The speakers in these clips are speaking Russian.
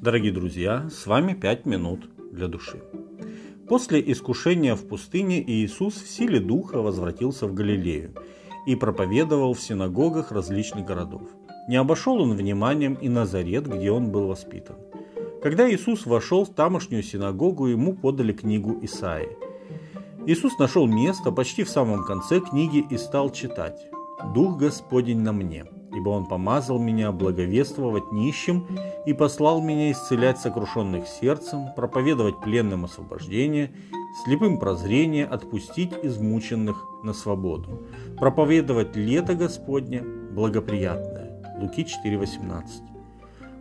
Дорогие друзья, с вами «Пять минут для души». После искушения в пустыне Иисус в силе Духа возвратился в Галилею и проповедовал в синагогах различных городов. Не обошел он вниманием и Назарет, где он был воспитан. Когда Иисус вошел в тамошнюю синагогу, ему подали книгу Исаии. Иисус нашел место почти в самом конце книги и стал читать. «Дух Господень на мне, ибо Он помазал меня благовествовать нищим и послал меня исцелять сокрушенных сердцем, проповедовать пленным освобождение, слепым прозрение, отпустить измученных на свободу, проповедовать лето Господне благоприятное». Луки 4,18.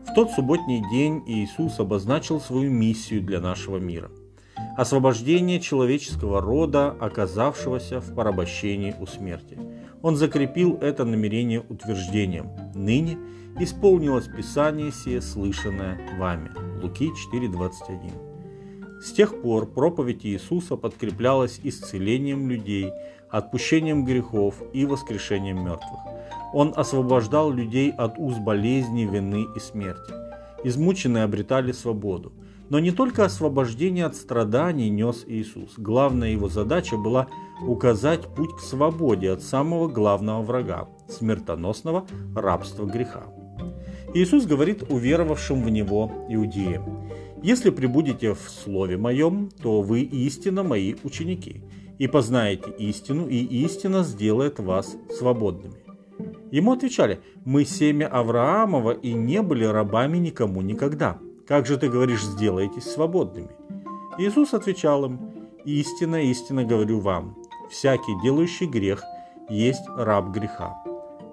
В тот субботний день Иисус обозначил свою миссию для нашего мира – освобождение человеческого рода, оказавшегося в порабощении у смерти – он закрепил это намерение утверждением «Ныне исполнилось Писание сие, слышанное вами». Луки 4.21. С тех пор проповедь Иисуса подкреплялась исцелением людей, отпущением грехов и воскрешением мертвых. Он освобождал людей от уз болезни, вины и смерти. Измученные обретали свободу. Но не только освобождение от страданий нес Иисус. Главная его задача была указать путь к свободе от самого главного врага – смертоносного рабства греха. Иисус говорит уверовавшим в Него иудеям, «Если прибудете в Слове Моем, то вы истинно Мои ученики, и познаете истину, и истина сделает вас свободными». Ему отвечали, «Мы семя Авраамова и не были рабами никому никогда. Как же ты говоришь, сделаетесь свободными?» Иисус отвечал им, «Истинно, истинно говорю вам, всякий делающий грех есть раб греха.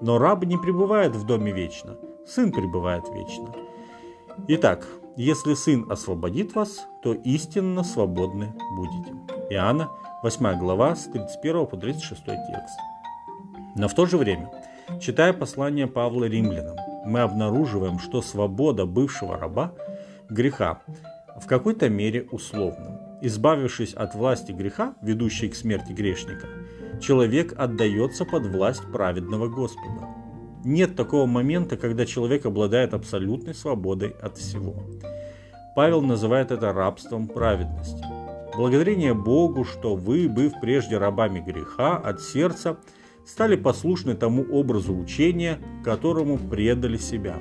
Но раб не пребывает в доме вечно, сын пребывает вечно. Итак, если сын освободит вас, то истинно свободны будете. Иоанна, 8 глава, с 31 по 36 текст. Но в то же время, читая послание Павла римлянам, мы обнаруживаем, что свобода бывшего раба греха в какой-то мере условна. Избавившись от власти греха, ведущей к смерти грешника, человек отдается под власть праведного Господа. Нет такого момента, когда человек обладает абсолютной свободой от всего. Павел называет это рабством праведности. Благодарение Богу, что вы, быв прежде рабами греха, от сердца стали послушны тому образу учения, которому предали себя.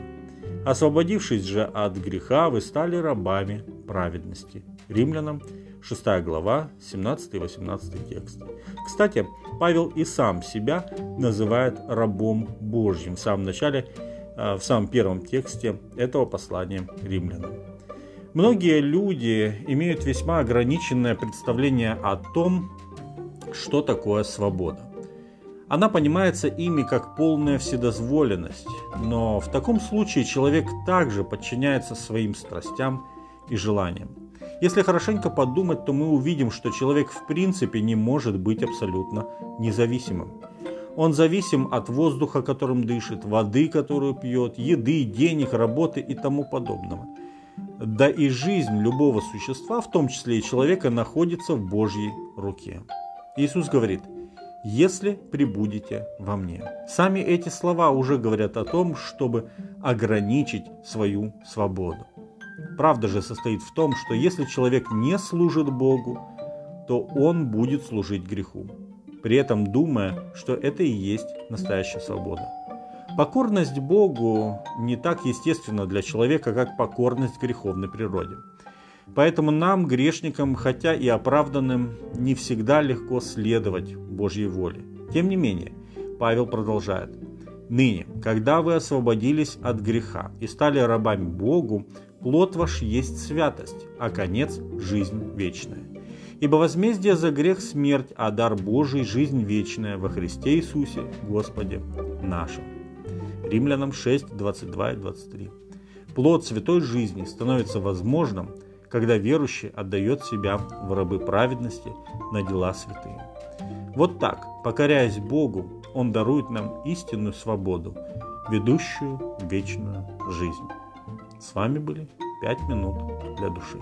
Освободившись же от греха, вы стали рабами праведности. Римлянам 6 глава, 17 и 18 текст. Кстати, Павел и сам себя называет рабом Божьим в самом начале, э, в самом первом тексте этого послания римлянам. Многие люди имеют весьма ограниченное представление о том, что такое свобода. Она понимается ими как полная вседозволенность, но в таком случае человек также подчиняется своим страстям и желаниям. Если хорошенько подумать, то мы увидим, что человек в принципе не может быть абсолютно независимым. Он зависим от воздуха, которым дышит, воды, которую пьет, еды, денег, работы и тому подобного. Да и жизнь любого существа, в том числе и человека, находится в Божьей руке. Иисус говорит, если прибудете во мне. Сами эти слова уже говорят о том, чтобы ограничить свою свободу. Правда же состоит в том, что если человек не служит Богу, то он будет служить греху, при этом думая, что это и есть настоящая свобода. Покорность Богу не так естественна для человека, как покорность греховной природе. Поэтому нам, грешникам, хотя и оправданным, не всегда легко следовать Божьей воле. Тем не менее, Павел продолжает. «Ныне, когда вы освободились от греха и стали рабами Богу, плод ваш есть святость, а конец – жизнь вечная. Ибо возмездие за грех – смерть, а дар Божий – жизнь вечная во Христе Иисусе, Господе нашим. Римлянам 6, 22 и 23. Плод святой жизни становится возможным, когда верующий отдает себя в рабы праведности на дела святые. Вот так, покоряясь Богу, Он дарует нам истинную свободу, ведущую в вечную жизнь. С вами были 5 минут для души.